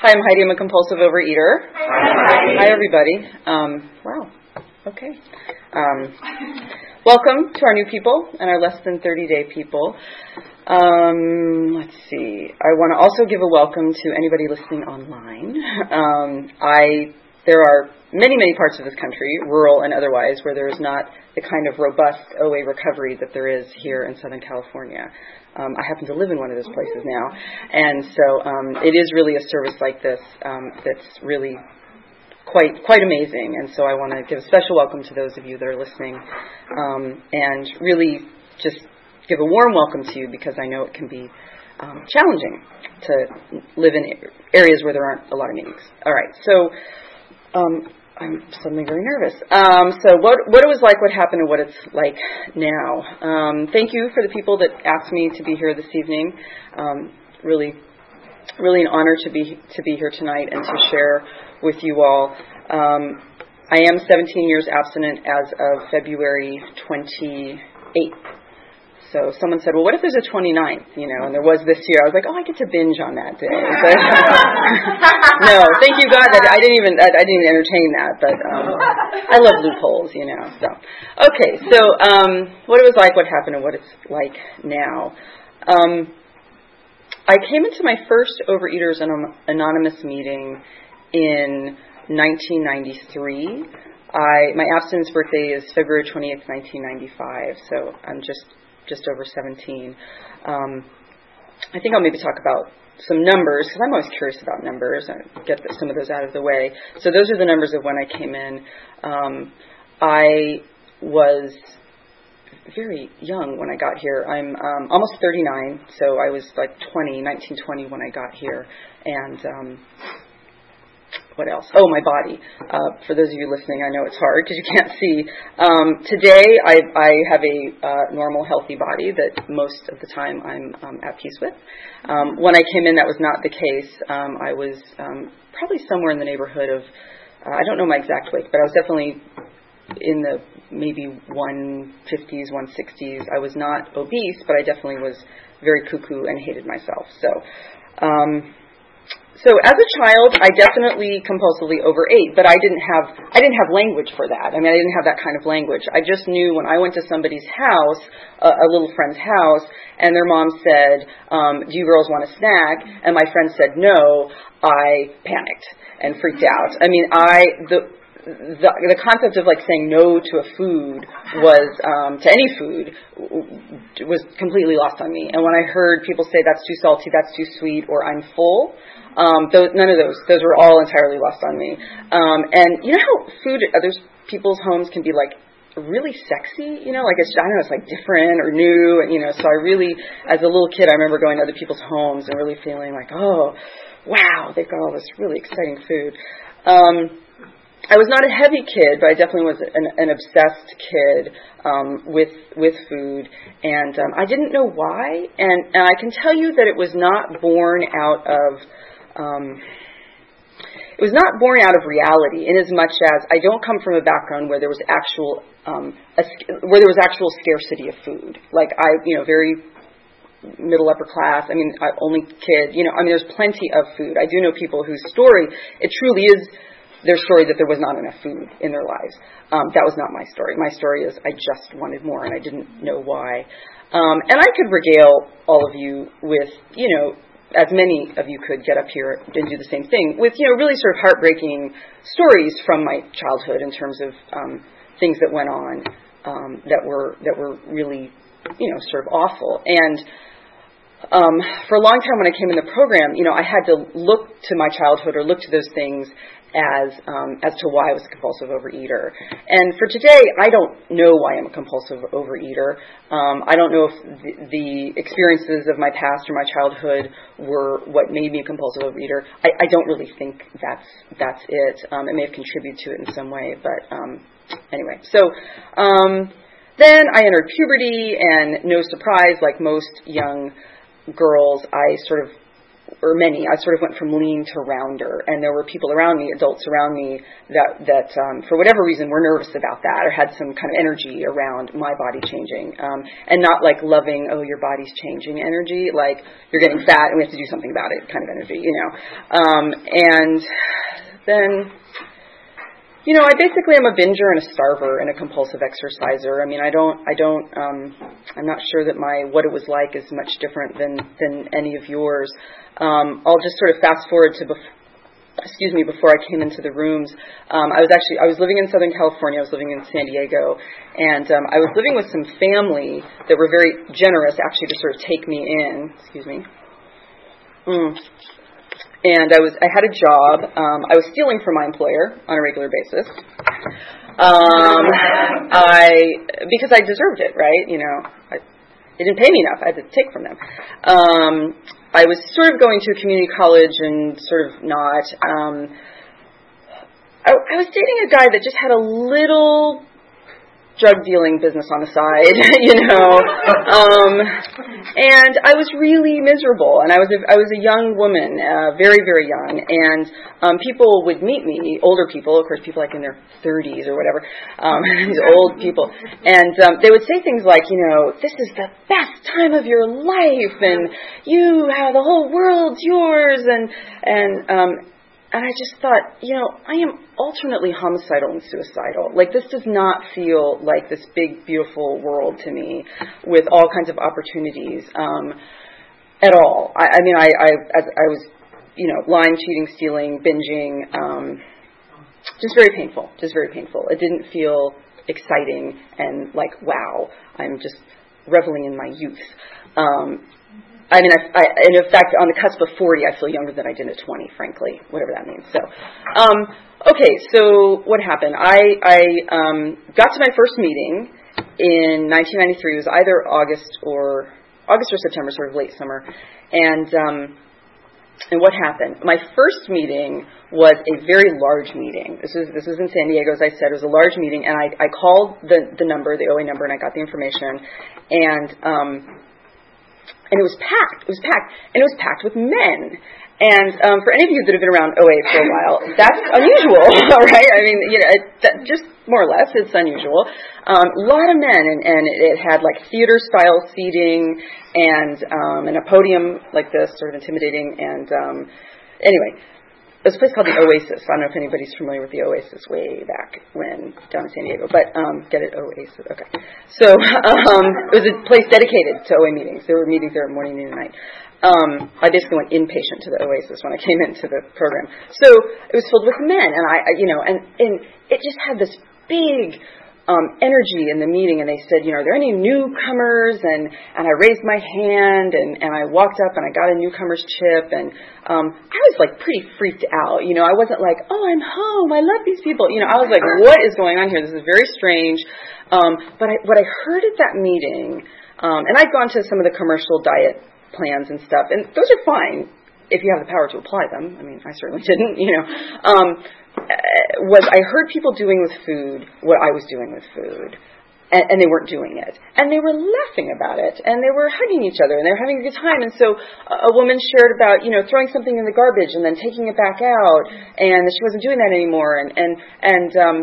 Hi, I'm Heidi. I'm a compulsive overeater. Hi, Hi everybody. Um, wow. Okay. Um, welcome to our new people and our less than 30 day people. Um, let's see. I want to also give a welcome to anybody listening online. Um, I there are many, many parts of this country, rural and otherwise, where there is not the kind of robust OA recovery that there is here in Southern California. Um, I happen to live in one of those places now, and so um, it is really a service like this um, that's really quite quite amazing. And so I want to give a special welcome to those of you that are listening, um, and really just give a warm welcome to you because I know it can be um, challenging to live in areas where there aren't a lot of meetings. All right, so. Um, I'm suddenly very nervous. Um, so what what it was like, what happened, and what it's like now. Um, thank you for the people that asked me to be here this evening. Um, really, really an honor to be to be here tonight and to share with you all. Um, I am 17 years abstinent as of February 28th. So someone said, well, what if there's a 29th, you know, and there was this year. I was like, oh, I get to binge on that day. But no, thank you God that I didn't even, I, I didn't even entertain that, but um, I love loopholes, you know. So, okay, so um, what it was like, what happened, and what it's like now. Um, I came into my first Overeaters Anonymous meeting in 1993. I, my abstinence birthday is February 20th, 1995, so I'm just just over 17. Um, I think I'll maybe talk about some numbers because I'm always curious about numbers and get the, some of those out of the way. So those are the numbers of when I came in. Um, I was very young when I got here. I'm um, almost 39, so I was like 20, 19, 20 when I got here, and um, what else? Oh, my body. Uh, for those of you listening, I know it's hard because you can't see. Um, today, I, I have a uh, normal, healthy body that most of the time I'm um, at peace with. Um, when I came in, that was not the case. Um, I was um, probably somewhere in the neighborhood of, uh, I don't know my exact weight, but I was definitely in the maybe 150s, 160s. I was not obese, but I definitely was very cuckoo and hated myself. So, um, so as a child, I definitely compulsively overate, but I didn't have I didn't have language for that. I mean, I didn't have that kind of language. I just knew when I went to somebody's house, a, a little friend's house, and their mom said, um, "Do you girls want a snack?" and my friend said no, I panicked and freaked out. I mean, I the the, the concept of like saying no to a food was um, to any food was completely lost on me. And when I heard people say that's too salty, that's too sweet, or I'm full, um, those, none of those. Those were all entirely lost on me. Um, and you know how food at other people's homes can be like really sexy, you know, like it's I don't know, it's like different or new, and you know. So I really, as a little kid, I remember going to other people's homes and really feeling like, oh, wow, they've got all this really exciting food. Um, I was not a heavy kid, but I definitely was an, an obsessed kid um, with with food, and um, I didn't know why. And, and I can tell you that it was not born out of um, it was not born out of reality in as much as I don't come from a background where there was actual um, a, where there was actual scarcity of food. Like I, you know, very middle upper class. I mean, I, only kid. You know, I mean, there's plenty of food. I do know people whose story it truly is their story that there was not enough food in their lives. Um, that was not my story. My story is I just wanted more and I didn't know why. Um, and I could regale all of you with, you know, as many of you could get up here and do the same thing with you know really sort of heartbreaking stories from my childhood in terms of um, things that went on um, that were that were really you know sort of awful and um, for a long time when I came in the program, you know, I had to look to my childhood or look to those things as um, as to why I was a compulsive overeater. And for today, I don't know why I'm a compulsive overeater. Um, I don't know if the, the, experiences of my past or my childhood were what made me a compulsive overeater. I, I don't really think that's that's it. Um, it may have contributed to it in some way, but um, anyway. So. Um, then I entered puberty, and no surprise, like most young girls, I sort of or many, I sort of went from lean to rounder, and there were people around me, adults around me, that that um, for whatever reason were nervous about that or had some kind of energy around my body changing, um, and not like loving, oh, your body's changing energy, like you're getting fat and we have to do something about it kind of energy, you know. Um, and then you know, I basically am a binger and a starver and a compulsive exerciser. I mean, I don't, I don't, um, I'm not sure that my what it was like is much different than than any of yours. Um, I'll just sort of fast forward to before excuse me, before I came into the rooms, um, I was actually I was living in Southern California. I was living in San Diego, and um, I was living with some family that were very generous, actually, to sort of take me in. Excuse me. Mm and I was I had a job. Um, I was stealing from my employer on a regular basis. Um, I because I deserved it, right? You know, I, they didn't pay me enough. I had to take from them. Um, I was sort of going to a community college and sort of not. Um, I, I was dating a guy that just had a little drug dealing business on the side, you know. Um, and I was really miserable, and I was a, I was a young woman, uh, very very young, and um, people would meet me, older people, of course, people like in their 30s or whatever, um, these old people, and um, they would say things like, you know, this is the best time of your life, and you have the whole world's yours, and and um, and I just thought, you know, I am alternately homicidal and suicidal. Like this does not feel like this big, beautiful world to me, with all kinds of opportunities um, at all. I, I mean, I, I, as I was, you know, lying, cheating, stealing, binging, um, just very painful. Just very painful. It didn't feel exciting and like, wow, I'm just reveling in my youth. Um, I mean, I, I, in fact, on the cusp of 40, I feel younger than I did at 20, frankly, whatever that means. So, um, okay, so what happened? I, I um, got to my first meeting in 1993. It was either August or August or September, sort of late summer, and um, and what happened? My first meeting was a very large meeting. This was this was in San Diego, as I said. It was a large meeting, and I, I called the the number, the OA number, and I got the information, and um, and it was packed. It was packed, and it was packed with men. And um, for any of you that have been around OA for a while, that's unusual, right? I mean, you know, it, that, just more or less, it's unusual. Um, a lot of men, and, and it had like theater-style seating and um, and a podium like this, sort of intimidating. And um, anyway, there's a place called the Oasis. I don't know if anybody's familiar with the Oasis way back when down in San Diego, but um, get it, Oasis. Okay. So um, it was a place dedicated to OA meetings. There were meetings there morning, noon, and night. Um, I basically went inpatient to the Oasis when I came into the program. So it was filled with men, and I, I you know, and and it just had this big um, energy in the meeting, and they said, you know, are there any newcomers? And and I raised my hand, and and I walked up, and I got a newcomer's chip, and um, I was like pretty freaked out. You know, I wasn't like, oh, I'm home, I love these people. You know, I was like, what is going on here? This is very strange. Um, but I, what I heard at that meeting, um, and I'd gone to some of the commercial diet plans and stuff, and those are fine if you have the power to apply them. I mean, I certainly didn't, you know. Um, was I heard people doing with food what I was doing with food. And, and, they weren't doing it. And they were laughing about it. And they were hugging each other. And they were having a good time. And so a, a woman shared about, you know, throwing something in the garbage and then taking it back out. And she wasn't doing that anymore. And, and, and, um,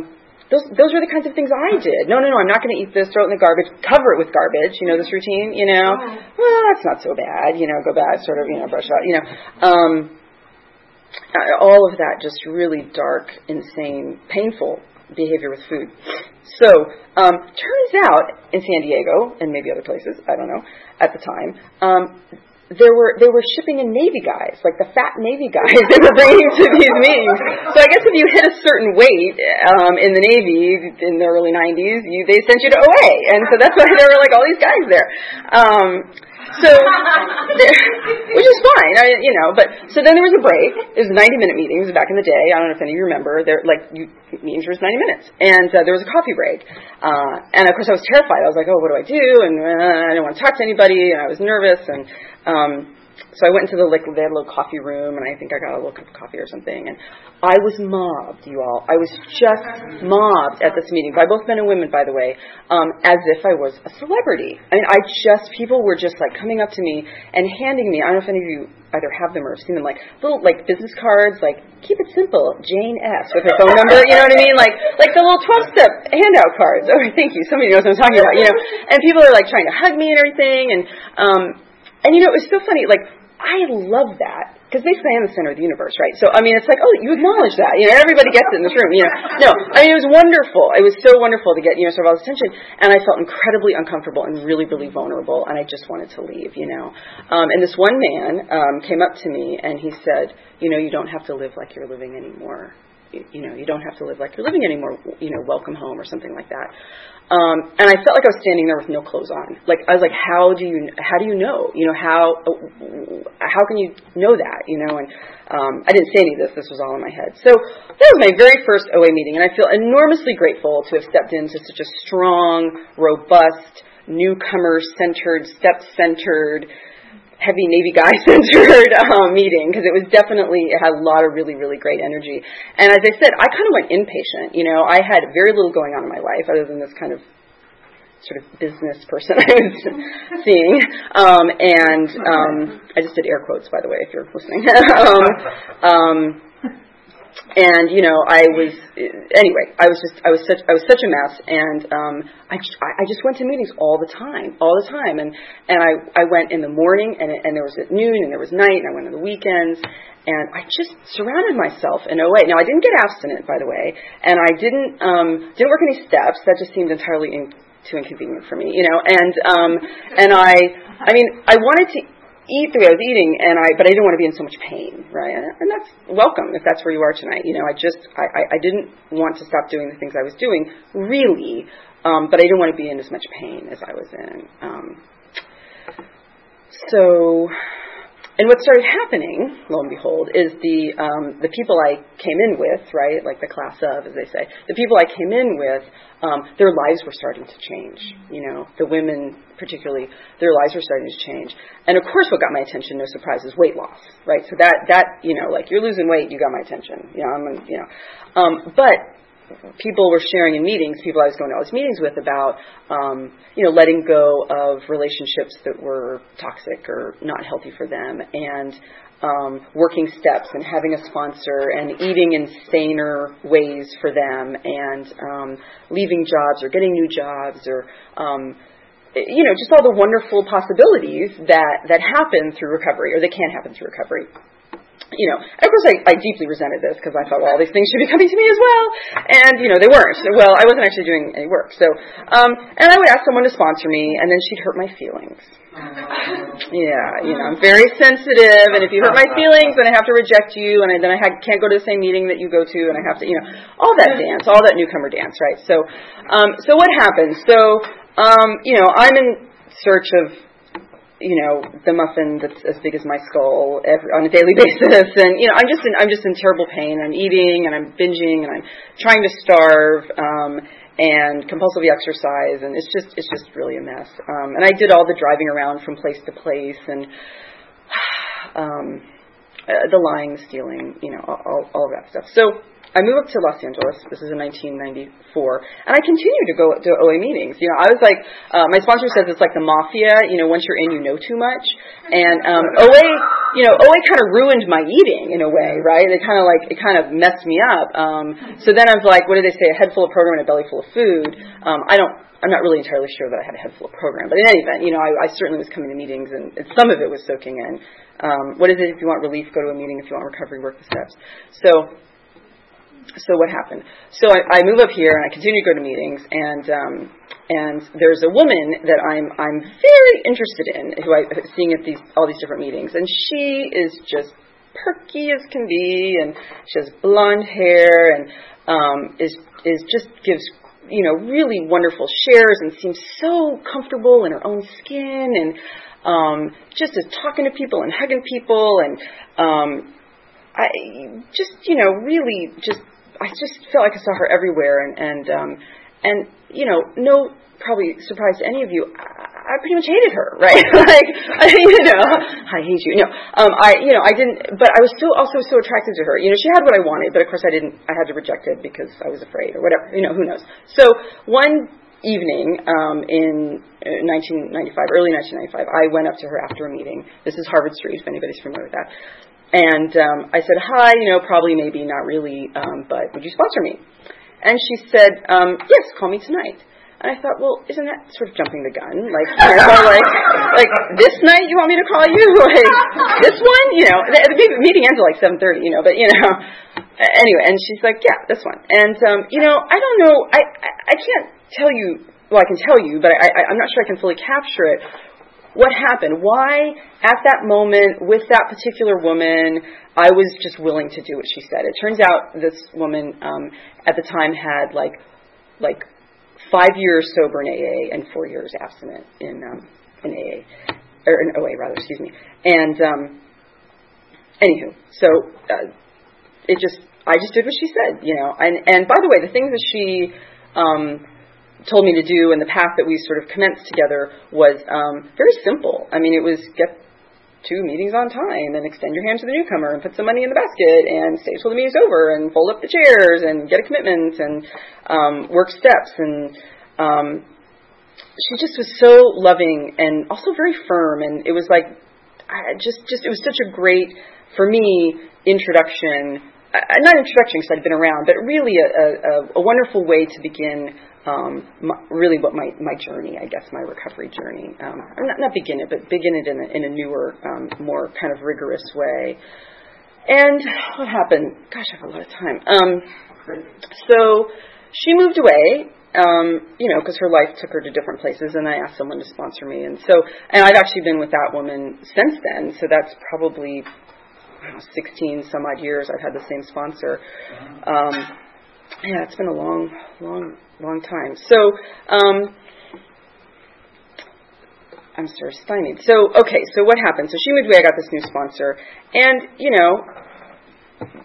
those those are the kinds of things I did. No, no, no, I'm not going to eat this. Throw it in the garbage. Cover it with garbage. You know this routine. You know, well, that's not so bad. You know, go back, sort of, you know, brush out. You know, um, all of that just really dark, insane, painful behavior with food. So, um, turns out in San Diego and maybe other places, I don't know, at the time, um, there were they were shipping in Navy guys, like the fat Navy guys they were bringing to these meetings. So I guess if you hit a certain weight um, in the Navy in the early '90s, you, they sent you to OA, and so that's why there were like all these guys there. Um, So, which is fine, I, you know. But so then there was a break. It was 90 minute meetings back in the day. I don't know if any of you remember. There, like, you, meetings were 90 minutes, and uh, there was a coffee break. Uh, and of course, I was terrified. I was like, oh, what do I do? And uh, I don't want to talk to anybody, and I was nervous, and um, so I went into the like they had a little coffee room, and I think I got a little cup of coffee or something, and I was mobbed, you all. I was just mobbed at this meeting by both men and women, by the way, um, as if I was a celebrity. I mean, I just people were just like coming up to me and handing me. I don't know if any of you either have them or have seen them, like little like business cards, like keep it simple, Jane S. with her phone number. You know what I mean? Like like the little twelve step handout cards. Oh, thank you. Somebody knows what I'm talking about. You know, and people are like trying to hug me and everything, and um, and you know, it was so funny. Like I love that because basically I'm the center of the universe, right? So I mean, it's like, oh, you acknowledge that, you know, everybody gets it in this room, you know. No, I mean, it was wonderful. It was so wonderful to get you know sort of all this attention, and I felt incredibly uncomfortable and really, really vulnerable, and I just wanted to leave, you know. Um, and this one man um, came up to me and he said, you know, you don't have to live like you're living anymore. You, know, you don't have to live like you're living anymore. You know, welcome home or something like that. Um, and I felt like I was standing there with no clothes on. Like I was like, how do you how do you know? You know how how can you know that? You know, and um, I didn't say any of this. This was all in my head. So that was my very first OA meeting, and I feel enormously grateful to have stepped into such a strong, robust, newcomer-centered, step-centered heavy Navy guy centered um, meeting because it was definitely it had a lot of really really great energy. And as I said, I kind of went inpatient. You know, I had very little going on in my life other than this kind of sort of business person I was seeing. Um, and um, I just did air quotes by the way if you're listening. um, um, and you know I was anyway I was just I was such I was such a mess. And um I I just went to meetings all the time all the time. And and I I went in the morning and and there was at noon and there was night and I went on the weekends. And I just surrounded myself in OA. Now I didn't get abstinent by the way. And I didn't um didn't work any steps. That just seemed entirely in, too inconvenient for me you know. And um and I I mean I wanted to eat the way I was eating, and I but I didn't want to be in so much pain, right? And that's welcome if that's where you are tonight. You know, I just I, I, I didn't want to stop doing the things I was doing, really, um, but I didn't want to be in as much pain as I was in. Um, so and what started happening, lo and behold, is the um, the people I came in with, right, like the class of, as they say, the people I came in with, um, their lives were starting to change. You know, the women particularly, their lives were starting to change. And of course, what got my attention, no surprise, is weight loss, right? So that that you know, like you're losing weight, you got my attention. You know, I'm, you know, um, but people were sharing in meetings, people I was going to all these meetings with about, um, you know, letting go of relationships that were toxic or not healthy for them, and um, working steps and having a sponsor and eating in saner ways for them, and um, leaving jobs or getting new jobs or um, you know, just all the wonderful possibilities that that happen through recovery or that can happen through recovery you know, of course I, I deeply resented this because I thought, well, all these things should be coming to me as well. And, you know, they weren't. Well, I wasn't actually doing any work. So, um, and I would ask someone to sponsor me and then she'd hurt my feelings. Yeah, you know, I'm very sensitive and if you hurt my feelings then I have to reject you and I, then I ha- can't go to the same meeting that you go to and I have to, you know, all that dance, all that newcomer dance, right? So, um, so what happens? So, um, you know, I'm in search of you know the muffin that's as big as my skull every, on a daily basis. And you know i'm just in i'm just in terrible pain. I'm eating and i'm binging and i'm trying to starve um and compulsively exercise. And it's just it's just really a mess. Um and i did all the driving around from place to place and um uh, the lying stealing you know all all that stuff. So I moved up to Los Angeles. This is in 1994, and I continued to go to OA meetings. You know, I was like, uh, my sponsor says it's like the mafia. You know, once you're in, you know too much. And um, OA, you know, OA kind of ruined my eating in a way, right? It kind of like it kind of messed me up. Um, so then I was like, what do they say? A head full of program and a belly full of food. Um, I don't. I'm not really entirely sure that I had a head full of program, but in any event, you know, I, I certainly was coming to meetings, and, and some of it was soaking in. Um, what is it? If you want relief, go to a meeting. If you want recovery, work the steps. So so what happened? So I, I move up here and I continue to go to meetings and um, and there's a woman that I'm I'm very interested in who I seeing at these all these different meetings and she is just perky as can be and she has blonde hair and um, is is just gives you know really wonderful shares and seems so comfortable in her own skin and um, just is talking to people and hugging people, and um, I just you know really just I just felt like I saw her everywhere, and and um, and you know no probably surprise to any of you. I pretty much hated her, right? like, I, you know, I hate you. No, um, I, you know, I didn't, but I was still also so attracted to her. You know, she had what I wanted, but of course I didn't, I had to reject it because I was afraid or whatever, you know, who knows. So one evening, um, in 1995, uh, early 1995, I went up to her after a meeting. This is Harvard Street, if anybody's familiar with that. And, um, I said, hi, you know, probably, maybe, not really, um, but would you sponsor me? And she said, um, yes, call me tonight. And I thought, well, isn't that sort of jumping the gun? Like, you know, like, like this night you want me to call you? Like this one? You know, the, the meeting ends at like seven thirty. You know, but you know, anyway. And she's like, yeah, this one. And um, you know, I don't know. I, I I can't tell you. Well, I can tell you, but I, I I'm not sure I can fully capture it. What happened? Why, at that moment, with that particular woman, I was just willing to do what she said. It turns out this woman um, at the time had like like five years sober in AA and four years abstinent in um, in AA or in OA rather, excuse me. And um, anywho, so uh, it just I just did what she said, you know. And and by the way, the things that she um, told me to do and the path that we sort of commenced together was um, very simple. I mean, it was get two meetings on time and extend your hand to the newcomer and put some money in the basket and stay till the meeting's over and fold up the chairs and get a commitment and um, work steps. And um, she just was so loving and also very firm. And it was like I just just it was such a great for me introduction. Uh, not introduction because I'd been around but really a, a, a wonderful way to begin um, my, really what my, my journey, I guess, my recovery journey. Um, not, not begin it, but begin it in a, in a newer, um, more kind of rigorous way. And what happened? Gosh, I have a lot of time. Um, so she moved away, um, you know, because her life took her to different places, and I asked someone to sponsor me. And so, and I've actually been with that woman since then. So that's probably know, 16 some odd years I've had the same sponsor. Um, yeah, it's been a long, long, long time. So, um, I'm sorry, stymied. So, okay, so what happened? So she moved away. I got this new sponsor, and you know,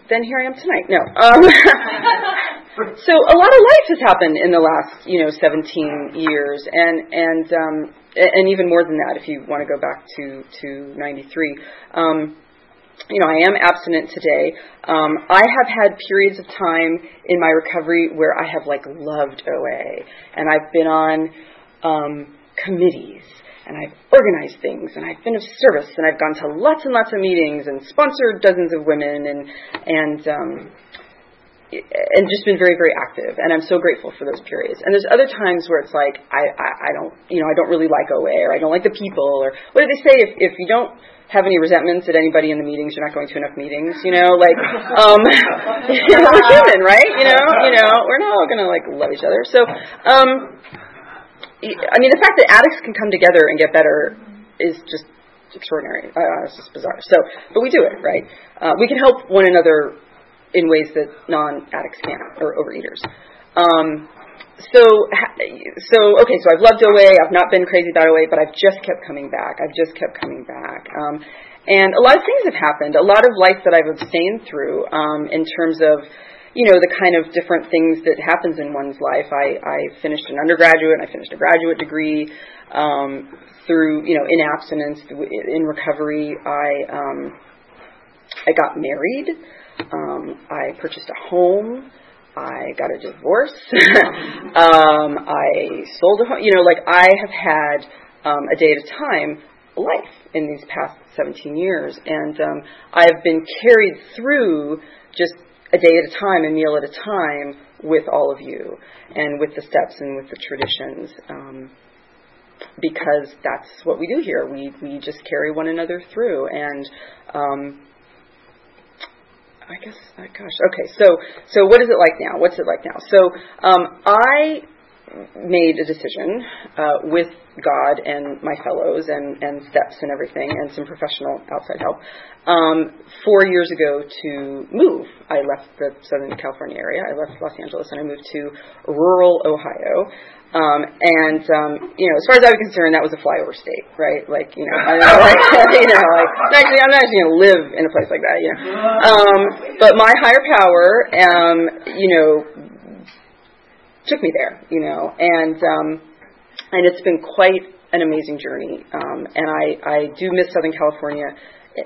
then here I am tonight. No. Um, so a lot of life has happened in the last, you know, 17 years, and and um, and even more than that if you want to go back to to 93. Um, you know, I am abstinent today. Um, I have had periods of time in my recovery where I have like loved OA, and I've been on um, committees, and I've organized things, and I've been of service, and I've gone to lots and lots of meetings, and sponsored dozens of women, and and um, and just been very very active and i'm so grateful for those periods and there's other times where it's like i i, I don't you know i don't really like oa or i don't like the people or what do they say if if you don't have any resentments at anybody in the meetings. You're not going to enough meetings, you know. Like, um, you know, we're human, right? You know, you know, we're not all gonna like love each other. So, um, I mean, the fact that addicts can come together and get better is just extraordinary. Uh, it's just bizarre. So, but we do it, right? Uh, we can help one another in ways that non-addicts can't, or overeaters. Um, so so okay, so I've loved OA. I've not been crazy about OA, but I've just kept coming back. I've just kept coming back. Um, and a lot of things have happened. A lot of life that I've abstained through um, in terms of you know the kind of different things that happens in one's life. I, I finished an undergraduate. I finished a graduate degree um, through you know in abstinence in recovery. I um, I got married. Um, I purchased a home. I got a divorce. um, I sold a home. You know, like I have had um, a day at a time life in these past 17 years, and um, I've been carried through just a day at a time, a meal at a time, with all of you, and with the steps and with the traditions. Um, because that's what we do here. We we just carry one another through, and um, I guess, uh, gosh, okay. So, so what is it like now? What's it like now? So, um, I made a decision uh, with God and my fellows and, and steps and everything and some professional outside help um, four years ago to move. I left the Southern California area. I left Los Angeles and I moved to rural Ohio. Um, and um, you know, as far as I was concerned, that was a flyover state, right? Like, you know, I like, you know, like, actually, I'm not actually going to live in a place like that, you know. Um, but my higher power, um, you know, took me there, you know, and um, and it's been quite an amazing journey. Um, and I I do miss Southern California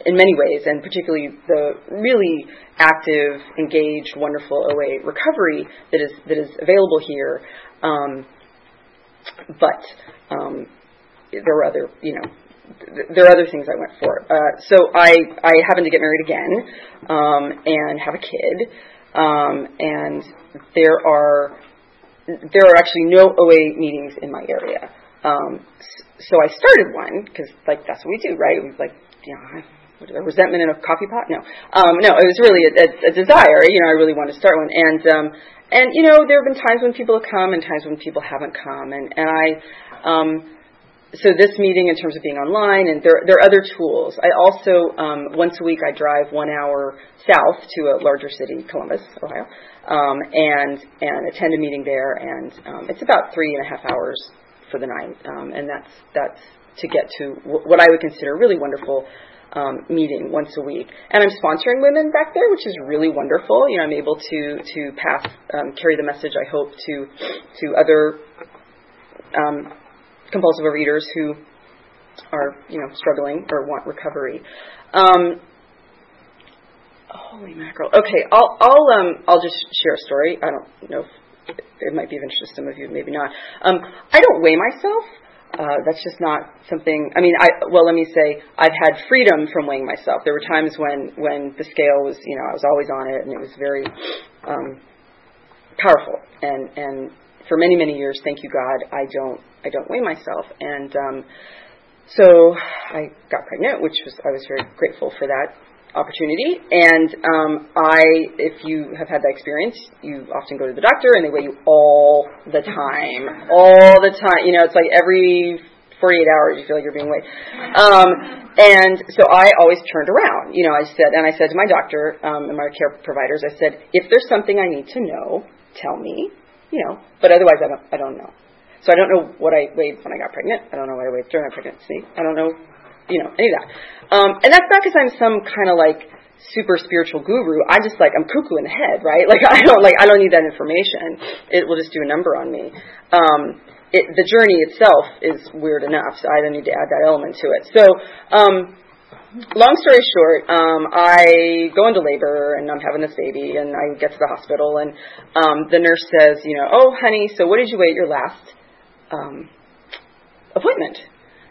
in many ways, and particularly the really active, engaged, wonderful OA recovery that is that is available here. Um, but um, there were other, you know, there are other things I went for. Uh, so I I happened to get married again um, and have a kid, um, and there are there are actually no OA meetings in my area. Um, so I started one because like that's what we do, right? We like you know. A resentment in a coffee pot? No, um, no. It was really a, a, a desire. You know, I really wanted to start one, and um, and you know, there have been times when people have come and times when people haven't come, and and I, um, so this meeting in terms of being online, and there there are other tools. I also um, once a week I drive one hour south to a larger city, Columbus, Ohio, um, and and attend a meeting there, and um, it's about three and a half hours for the night, um, and that's that's to get to w- what I would consider a really wonderful um, meeting once a week. And I'm sponsoring women back there, which is really wonderful. You know, I'm able to to pass um, carry the message. I hope to to other um, compulsive overeaters who are you know struggling or want recovery. Um, Holy mackerel. Okay, I'll I'll um I'll just share a story. I don't know if it might be of interest to some of you, maybe not. Um, I don't weigh myself. Uh, that's just not something. I mean, I well, let me say, I've had freedom from weighing myself. There were times when when the scale was, you know, I was always on it, and it was very um, powerful. And and for many many years, thank you God, I don't I don't weigh myself. And um, so I got pregnant, which was I was very grateful for that opportunity. And um, I, if you have had that experience, you often go to the doctor and they weigh you all the time, all the time. You know, it's like every 48 hours you feel like you're being weighed. Um, and so I always turned around. You know, I said, and I said to my doctor um, and my care providers, I said, if there's something I need to know, tell me. You know, but otherwise I don't, I don't know. So I don't know what I weighed when I got pregnant. I don't know what I weighed during my pregnancy. I don't know you know, any of that. Um, and that's not because I'm some kind of like super spiritual guru. I'm just like I'm cuckoo in the head, right? Like I don't like I don't need that information. It will just do a number on me. Um, it, the journey itself is weird enough, so I don't need to add that element to it. So, um, long story short, um, I go into labor and I'm having this baby, and I get to the hospital, and um, the nurse says, you know, oh honey, so what did you weigh at your last um, appointment?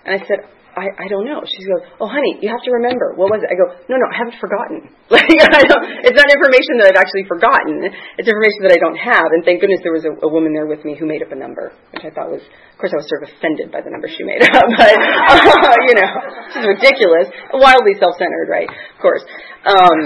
And I said, I, I don't know. She goes, oh, honey, you have to remember. What was it? I go, no, no, I haven't forgotten. Like, I don't, it's not information that I've actually forgotten. It's information that I don't have. And thank goodness there was a, a woman there with me who made up a number, which I thought was, of course, I was sort of offended by the number she made up. But, uh, you know, this is ridiculous. Wildly self-centered, right? Of course. Um,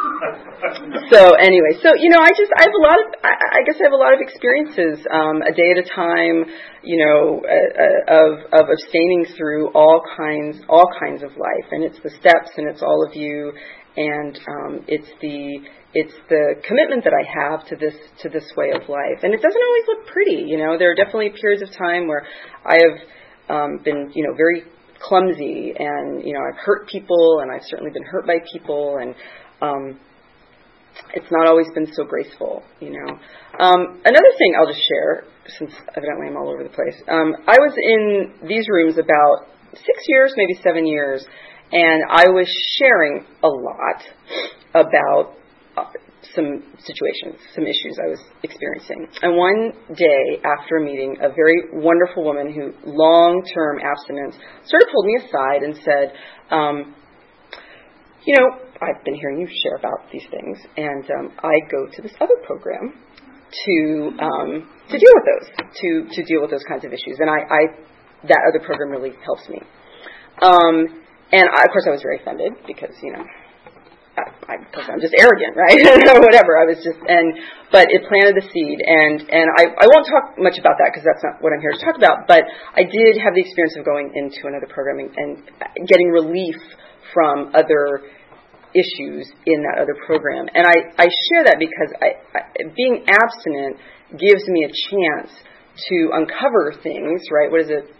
so anyway, so you know, I just I have a lot of I, I guess I have a lot of experiences, um, a day at a time, you know, uh, of of abstaining through all kinds all kinds of life, and it's the steps, and it's all of you, and um, it's the it's the commitment that I have to this to this way of life, and it doesn't always look pretty, you know. There are definitely periods of time where I have um, been, you know, very clumsy, and you know, I've hurt people, and I've certainly been hurt by people, and um, it's not always been so graceful, you know. Um, another thing I'll just share, since evidently I'm all over the place. Um, I was in these rooms about six years, maybe seven years, and I was sharing a lot about uh, some situations, some issues I was experiencing. And one day after a meeting, a very wonderful woman who long-term abstinence sort of pulled me aside and said, um, you know, I've been hearing you share about these things, and um, I go to this other program to um, to deal with those, to to deal with those kinds of issues, and I, I that other program really helps me. Um, and I, of course, I was very offended because you know I, I'm just arrogant, right? whatever. I was just and but it planted the seed, and and I I won't talk much about that because that's not what I'm here to talk about. But I did have the experience of going into another programming and getting relief from other issues in that other program, and I I share that because I, I being abstinent gives me a chance to uncover things, right? What is it?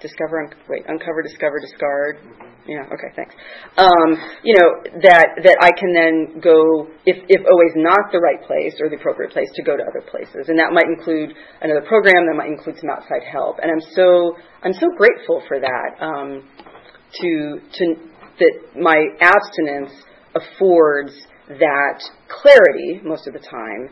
discover, un- wait, uncover, discover, discard. Yeah, okay, thanks. Um, you know that that I can then go if if OA is not the right place or the appropriate place to go to other places, and that might include another program, that might include some outside help, and I'm so I'm so grateful for that. Um, to to that my abstinence affords that clarity most of the time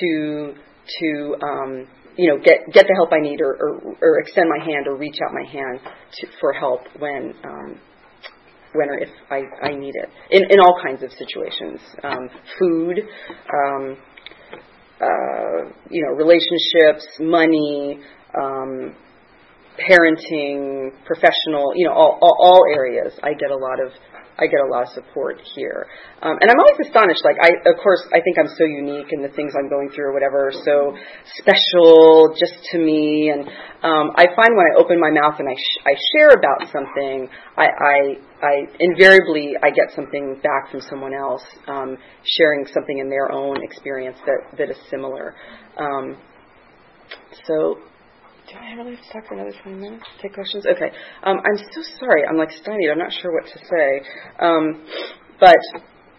to to um, you know, get get the help I need, or, or, or extend my hand, or reach out my hand to, for help when um, when or if I, I need it. In, in all kinds of situations, um, food, um, uh, you know, relationships, money, um, parenting, professional, you know, all, all, all areas. I get a lot of I get a lot of support here. Um, and I'm always astonished. Like, I, of course, I think I'm so unique in the things I'm going through or whatever, are so special just to me. And um, I find when I open my mouth and I, sh- I share about something, I, I, I invariably I get something back from someone else um, sharing something in their own experience that, that is similar. Um, so do I really have to talk for another 20 minutes? Take questions? Okay. Um, I'm so sorry. I'm like stymied. I'm not sure what to say. Um, but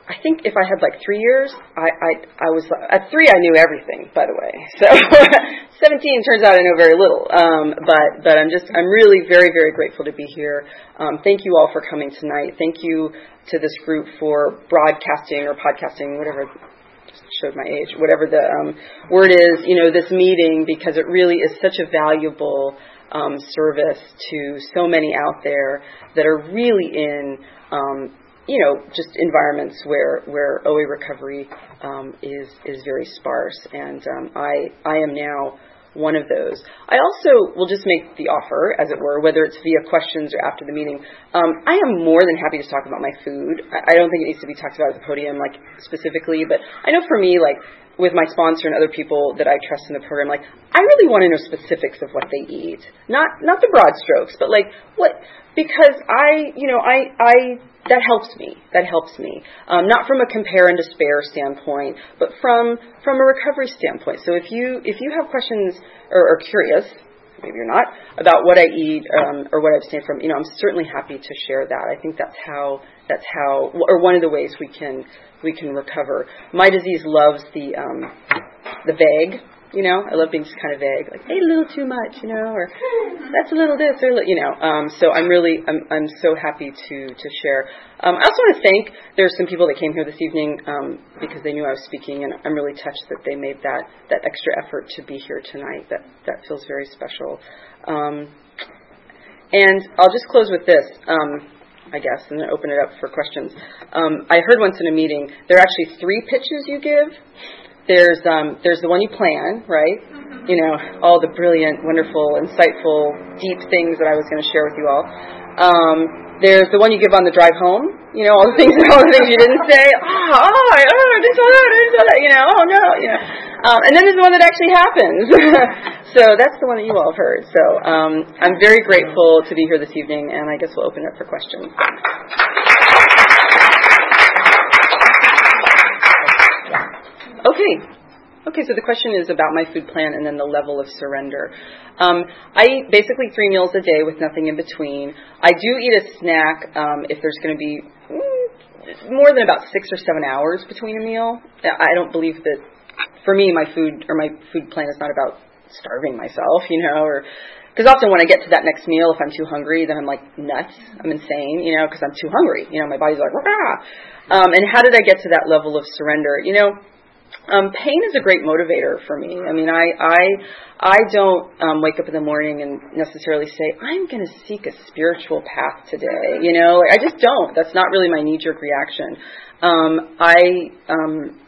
I think if I had like three years, I, I, I was, at three I knew everything, by the way. So 17 turns out I know very little. Um, but, but I'm just, I'm really very, very grateful to be here. Um, thank you all for coming tonight. Thank you to this group for broadcasting or podcasting, whatever showed my age, whatever the um, word is, you know, this meeting because it really is such a valuable um, service to so many out there that are really in, um, you know, just environments where where OA recovery um, is is very sparse, and um, I I am now one of those. I also will just make the offer, as it were, whether it's via questions or after the meeting. Um, I am more than happy to talk about my food. I, I don't think it needs to be talked about at the podium, like specifically, but I know for me, like with my sponsor and other people that I trust in the program, like I really want to know specifics of what they eat, not not the broad strokes, but like what because I, you know, I I that helps me. That helps me. Um, not from a compare and despair standpoint, but from from a recovery standpoint. So if you if you have questions or, or curious, maybe you're not about what I eat um, or what I abstain from, you know, I'm certainly happy to share that. I think that's how that's how or one of the ways we can we can recover. My disease loves the um, the vague you know, I love being just kind of vague, like ate a little too much, you know, or that's a little this or you know. Um, so I'm really I'm I'm so happy to to share. Um, I also want to thank there's some people that came here this evening um, because they knew I was speaking, and I'm really touched that they made that that extra effort to be here tonight. That that feels very special. Um, and I'll just close with this. Um, I guess, and then open it up for questions. Um, I heard once in a meeting there are actually three pitches you give. There's um, there's the one you plan, right? You know, all the brilliant, wonderful, insightful, deep things that I was going to share with you all. Um, there's the one you give on the drive home. You know, all the things, all the things you didn't say. Oh, oh, I, oh, I didn't say that. I didn't say that. You know, oh no. You know, um, and then there's the one that actually happens. so that's the one that you all have heard. So um, I'm very grateful to be here this evening, and I guess we'll open it up for questions. Okay. Okay, so the question is about my food plan and then the level of surrender. Um, I eat basically three meals a day with nothing in between. I do eat a snack um, if there's going to be mm, more than about six or seven hours between a meal. I don't believe that, for me, my food or my food plan is not about starving myself, you know, or because often when I get to that next meal, if I'm too hungry, then I'm like nuts. I'm insane, you know, because I'm too hungry. You know, my body's like, Rah! um, and how did I get to that level of surrender? You know, um, pain is a great motivator for me. I mean, I I I don't um, wake up in the morning and necessarily say I'm going to seek a spiritual path today. You know, I just don't. That's not really my knee jerk reaction. Um, I um,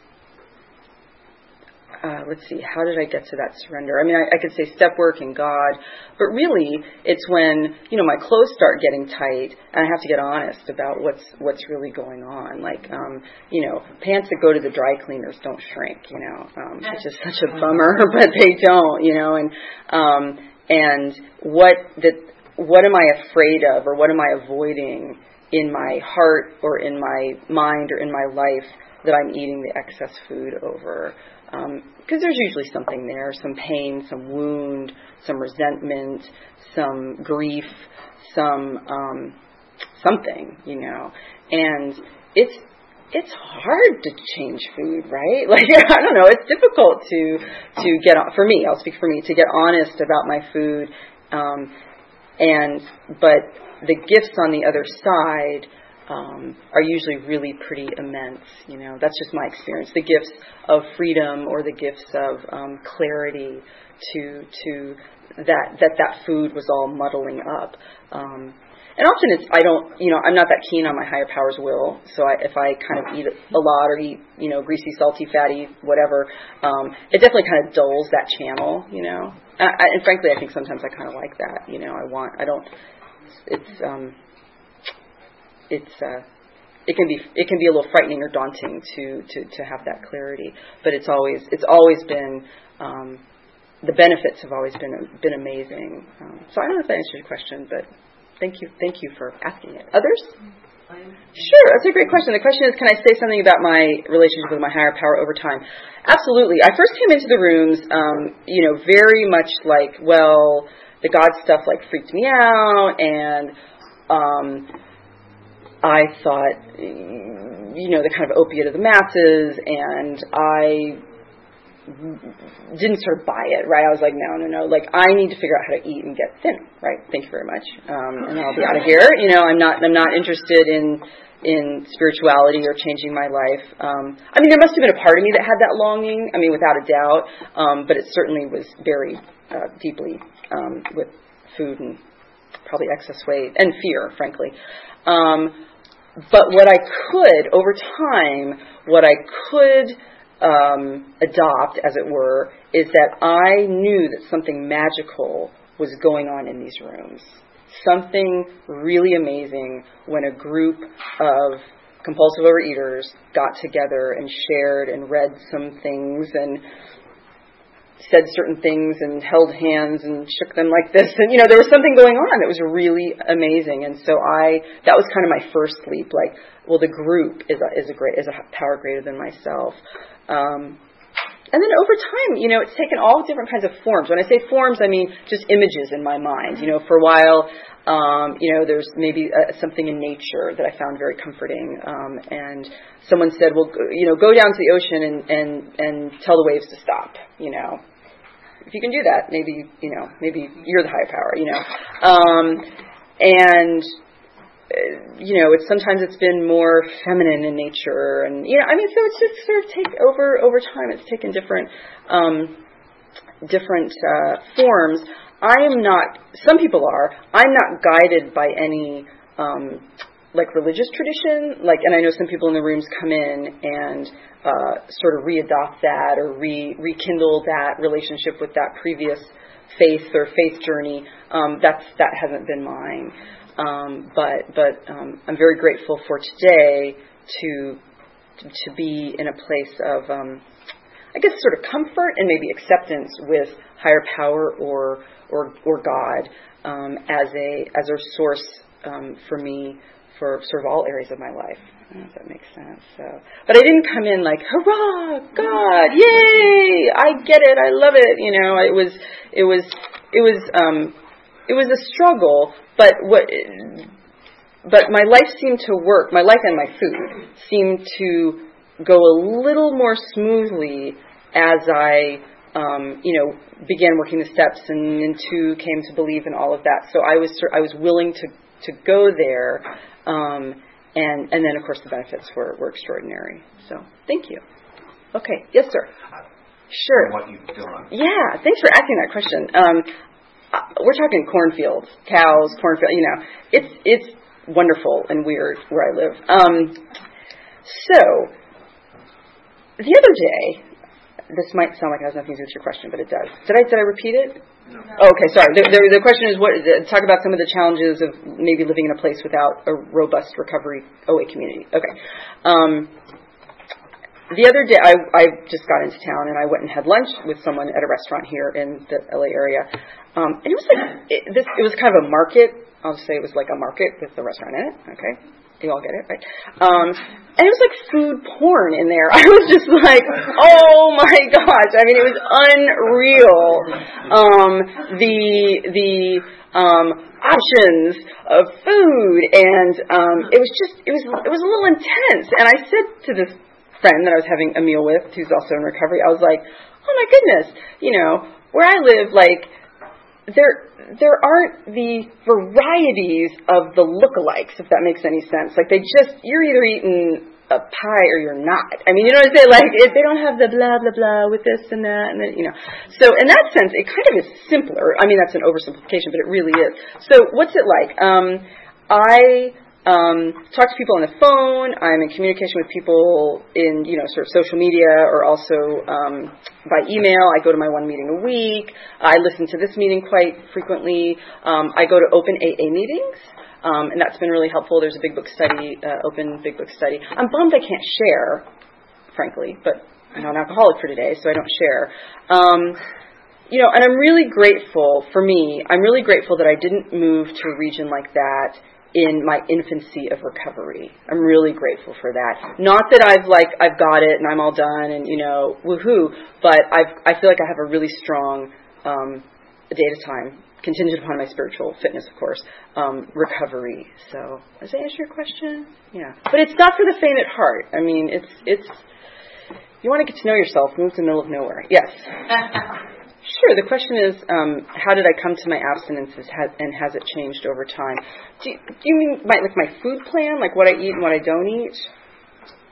uh, let's see, how did I get to that surrender? I mean, I, I could say step work and God, but really, it's when you know my clothes start getting tight, and I have to get honest about what's what's really going on. Like, um, you know, pants that go to the dry cleaners don't shrink. You know, um, it's just such a bummer, but they don't. You know, and um, and what that what am I afraid of, or what am I avoiding in my heart, or in my mind, or in my life? that I'm eating the excess food over. Because um, there's usually something there some pain, some wound, some resentment, some grief, some um, something, you know. And it's it's hard to change food, right? Like I don't know, it's difficult to to get for me. I'll speak for me to get honest about my food, um, and but the gifts on the other side um, are usually really pretty immense. You know, that's just my experience. The gifts of freedom or the gifts of um, clarity to to that that that food was all muddling up. Um, and often it's I don't you know I'm not that keen on my higher powers will. So I, if I kind of eat a lot or eat you know greasy, salty, fatty, whatever, um, it definitely kind of dulls that channel. You know, I, I, and frankly, I think sometimes I kind of like that. You know, I want I don't. It's um, it's uh, it can be it can be a little frightening or daunting to to to have that clarity. But it's always it's always been um, the benefits have always been been amazing. Um, so I don't know if that answers your question, but thank you thank you for asking it. Others? Sure, that's a great question. The question is, can I say something about my relationship with my higher power over time? Absolutely. I first came into the rooms, um, you know, very much like, well, the God stuff like freaked me out, and um, I thought, you know, the kind of opiate of the masses, and I didn't sort of buy it, right? I was like, no, no, no. Like, I need to figure out how to eat and get thin, right? Thank you very much. Um, and I'll be out of here. You know, I'm not, I'm not interested in, in spirituality or changing my life. Um, I mean, there must have been a part of me that had that longing. I mean, without a doubt. Um, but it certainly was buried uh, deeply um, with food and probably excess weight and fear, frankly. Um, but what I could, over time, what I could um, adopt, as it were, is that I knew that something magical was going on in these rooms. Something really amazing when a group of compulsive overeaters got together and shared and read some things and said certain things and held hands and shook them like this and you know there was something going on that was really amazing and so I that was kind of my first leap like well the group is a, is a great is a power greater than myself um, and then over time, you know, it's taken all different kinds of forms. When I say forms, I mean just images in my mind. You know, for a while, um, you know, there's maybe uh, something in nature that I found very comforting. Um, and someone said, well, you know, go down to the ocean and, and, and tell the waves to stop, you know if you can do that, maybe you know, maybe you're the higher power, you know. Um, and uh, you know, it's sometimes it's been more feminine in nature, and you know, I mean, so it's just sort of take over over time. It's taken different um, different uh, forms. I am not. Some people are. I'm not guided by any. Um, like religious tradition, like, and I know some people in the rooms come in and uh, sort of readopt that or re- rekindle that relationship with that previous faith or faith journey. Um, that's that hasn't been mine, um, but but um, I'm very grateful for today to to be in a place of um, I guess sort of comfort and maybe acceptance with higher power or or or God um, as a as a source um, for me for sort of all areas of my life. If that makes sense. So, but I didn't come in like, hurrah, God, yay, I get it, I love it. You know, it was, it was, it was, um, it was a struggle. But what, but my life seemed to work. My life and my food seemed to go a little more smoothly as I um, you know, began working the steps and, two came to believe in all of that. So I was I was willing to to go there um, and, and then, of course, the benefits were, were extraordinary. So, thank you. Okay, yes, sir. Sure. What you've done. Yeah, thanks for asking that question. Um, uh, we're talking cornfields, cows, cornfield. You know, it's it's wonderful and weird where I live. Um, so the other day, this might sound like it has nothing to do with your question, but it does. Did I did I repeat it? No. okay, sorry. The, the, the, question is what talk about some of the challenges of maybe living in a place without a robust recovery OA community. Okay. Um, the other day, I, I just got into town and I went and had lunch with someone at a restaurant here in the LA area. Um, and it was like it, this. It was kind of a market. I'll say it was like a market with the restaurant in it. Okay, you all get it, right? Um, and it was like food porn in there. I was just like, oh my gosh! I mean, it was unreal. Um, the the um, options of food, and um, it was just it was it was a little intense. And I said to this friend that I was having a meal with, who's also in recovery, I was like, oh my goodness, you know, where I live, like, there there aren't the varieties of the lookalikes, if that makes any sense. Like they just you're either eating a pie or you're not. I mean, you know what I'm saying? Like if they don't have the blah blah blah with this and that and then you know. So in that sense, it kind of is simpler. I mean, that's an oversimplification, but it really is. So what's it like? Um, I um, talk to people on the phone. I'm in communication with people in, you know, sort of social media or also um, by email. I go to my one meeting a week. I listen to this meeting quite frequently. Um, I go to open AA meetings. Um, and that's been really helpful. There's a big book study, uh, open big book study. I'm bummed I can't share, frankly, but I'm not an alcoholic for today, so I don't share. Um, you know, and I'm really grateful for me. I'm really grateful that I didn't move to a region like that in my infancy of recovery. I'm really grateful for that. Not that I've like I've got it and I'm all done and you know woohoo, but I've I feel like I have a really strong um, data time contingent upon my spiritual fitness, of course, um, recovery. So does that answer your question? Yeah, but it's not for the faint at heart. I mean, it's it's you want to get to know yourself. Move to the middle of nowhere. Yes. Sure. The question is, um, how did I come to my abstinence, and has it changed over time? Do you, do you mean my, like my food plan, like what I eat and what I don't eat?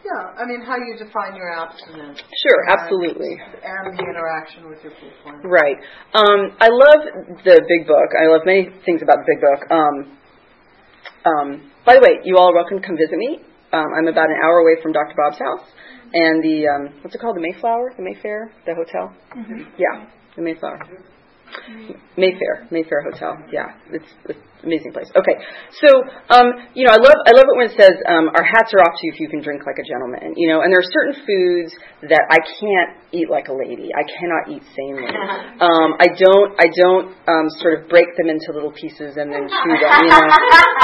Yeah, I mean how you define your abstinence. Sure, and, absolutely. And the interaction with your food plan. Right. Um, I love the Big Book. I love many things about the Big Book. Um, um, by the way, you all are welcome to come visit me. Um, I'm about an hour away from Dr. Bob's house, and the um, what's it called, the Mayflower, the Mayfair, the hotel. Mm-hmm. Yeah, the Mayflower. Mayfair, Mayfair Hotel. Yeah, it's, it's amazing place. Okay, so um, you know, I love I love it when it says um, our hats are off to you if you can drink like a gentleman. You know, and there are certain foods that I can't eat like a lady. I cannot eat sanely. Um, I don't I don't um, sort of break them into little pieces and then chew them. You know,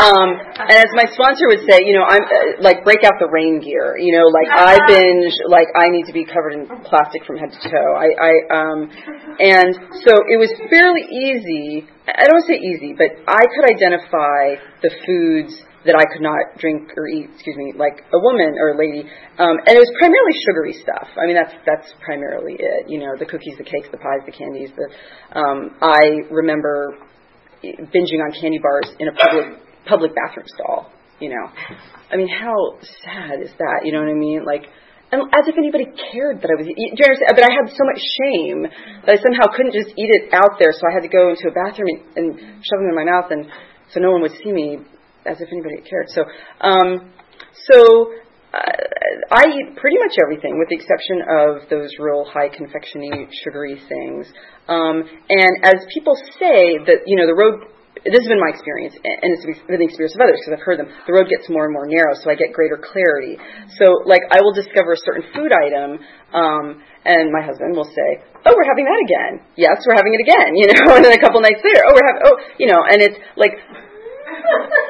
um, and as my sponsor would say, you know, I'm uh, like break out the rain gear. You know, like I binge like I need to be covered in plastic from head to toe. I, I um, and so it was fairly easy I don't say easy, but I could identify the foods that I could not drink or eat, excuse me, like a woman or a lady. Um, and it was primarily sugary stuff. I mean, that's that's primarily it. You know, the cookies, the cakes, the pies, the candies. The um, I remember binging on candy bars in a public public bathroom stall. You know, I mean, how sad is that? You know what I mean? Like and as if anybody cared that I was. Understand? But I had so much shame that I somehow couldn't just eat it out there, so I had to go into a bathroom and, and shove them in my mouth, and so no one would see me, as if anybody cared. So, um, so uh, I eat pretty much everything, with the exception of those real high confectiony, sugary things. Um, and as people say that, you know, the road this has been my experience, and it's been the experience of others because I've heard them. The road gets more and more narrow, so I get greater clarity. So, like, I will discover a certain food item, um, and my husband will say, "Oh, we're having that again. Yes, we're having it again." You know, and then a couple nights later, "Oh, we're having oh, you know," and it's like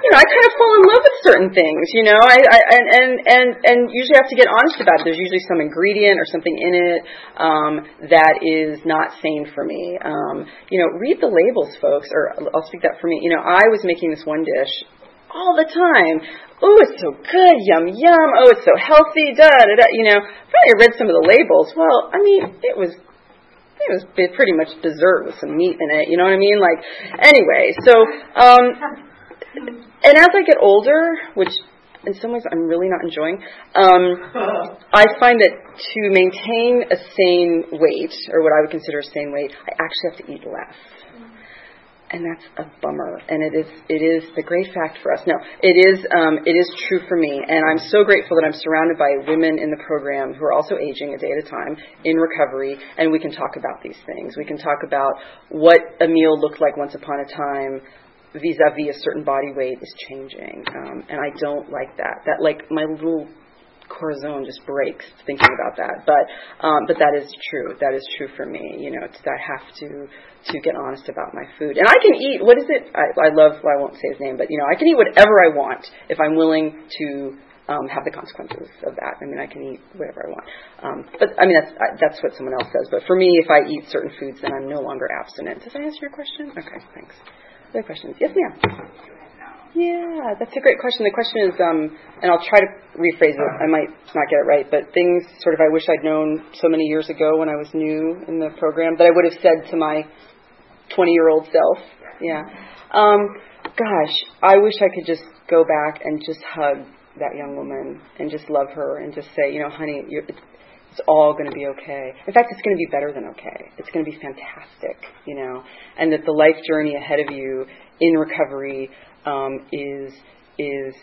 you know, I kind of fall in love with certain things, you know, I, I and, and, and, and usually have to get honest about it. There's usually some ingredient or something in it, um, that is not sane for me. Um, you know, read the labels, folks, or I'll speak that for me. You know, I was making this one dish all the time. Oh, it's so good, yum yum. Oh, it's so healthy, da da da. You know, I read some of the labels. Well, I mean, it was it was pretty much dessert with some meat in it. You know what I mean? Like, anyway, so um, and as I get older, which in some ways I'm really not enjoying, um, I find that to maintain a sane weight, or what I would consider a sane weight, I actually have to eat less. and that's a bummer. And it is it is the great fact for us. No, it is um, it is true for me, and I'm so grateful that I'm surrounded by women in the program who are also aging a day at a time in recovery, and we can talk about these things. We can talk about what a meal looked like once upon a time. Vis-a-vis a certain body weight is changing, um, and I don't like that. That like my little corazon just breaks thinking about that. But um, but that is true. That is true for me. You know, it's, I have to to get honest about my food, and I can eat. What is it? I, I love. Well, I won't say his name, but you know, I can eat whatever I want if I'm willing to. Um, have the consequences of that. I mean, I can eat whatever I want, um, but I mean that's that's what someone else says. But for me, if I eat certain foods, then I'm no longer abstinent. Does that answer your question? Okay, thanks. Other questions? Yes, ma'am. Yeah, that's a great question. The question is, um, and I'll try to rephrase it. I might not get it right, but things sort of I wish I'd known so many years ago when I was new in the program that I would have said to my 20 year old self. Yeah. Um, gosh, I wish I could just go back and just hug that young woman and just love her and just say, you know, honey, you're, it's, all going to be okay. In fact, it's going to be better than okay. It's going to be fantastic, you know, and that the life journey ahead of you in recovery um, is is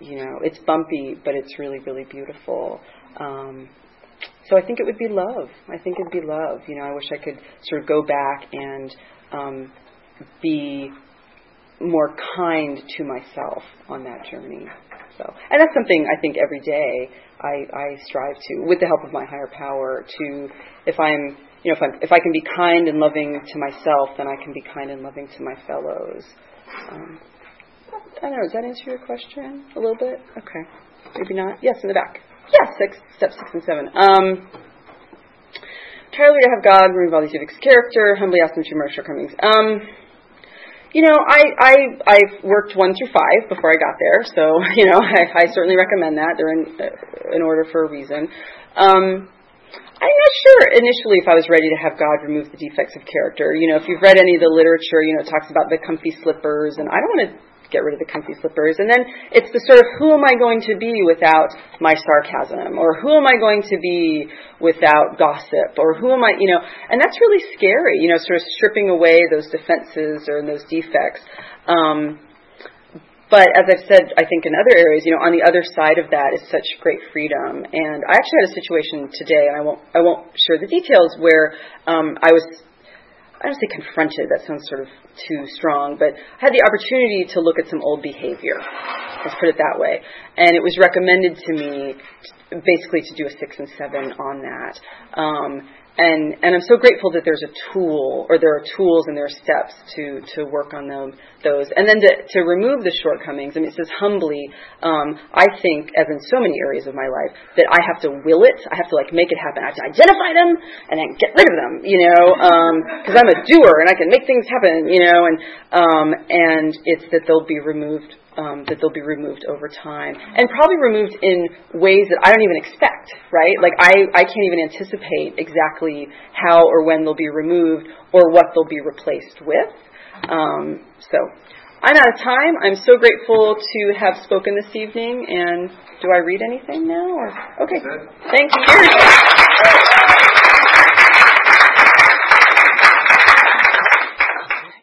you know it's bumpy, but it's really really beautiful. Um, so I think it would be love. I think it'd be love. You know, I wish I could sort of go back and um, be more kind to myself on that journey. So, and that's something I think every day I, I strive to, with the help of my higher power, to if I'm, you know, if, I'm, if I can be kind and loving to myself, then I can be kind and loving to my fellows. Um, I don't know. Does that answer your question a little bit? Okay. Maybe not. Yes, in the back. Yes, six, step six and seven. Um, entirely to have God remove all these defects character, humbly ask them to remove shortcomings. Um, you know, I, I, I've worked one through five before I got there, so, you know, I, I certainly recommend that. They're in, uh, in order for a reason. Um, I'm not sure initially if I was ready to have God remove the defects of character. You know, if you've read any of the literature, you know, it talks about the comfy slippers, and I don't want to get rid of the comfy slippers. And then it's the sort of who am I going to be without my sarcasm? Or who am I going to be without gossip? Or who am I, you know, and that's really scary, you know, sort of stripping away those defenses or those defects. Um, but as I've said, I think in other areas, you know, on the other side of that is such great freedom. And I actually had a situation today, and I won't, I won't share the details, where um, I was I don't say confronted, that sounds sort of too strong, but I had the opportunity to look at some old behavior. Let's put it that way. And it was recommended to me basically to do a six and seven on that. Um, and and I'm so grateful that there's a tool or there are tools and there are steps to to work on them those and then to to remove the shortcomings. I mean, it says humbly. Um, I think, as in so many areas of my life, that I have to will it. I have to like make it happen. I have to identify them and then get rid of them. You know, because um, I'm a doer and I can make things happen. You know, and um, and it's that they'll be removed um, that they'll be removed over time, and probably removed in ways that I don't even expect. Right? Like I, I can't even anticipate exactly how or when they'll be removed or what they'll be replaced with. Um, so I'm out of time. I'm so grateful to have spoken this evening. And do I read anything now? Or okay, thank you.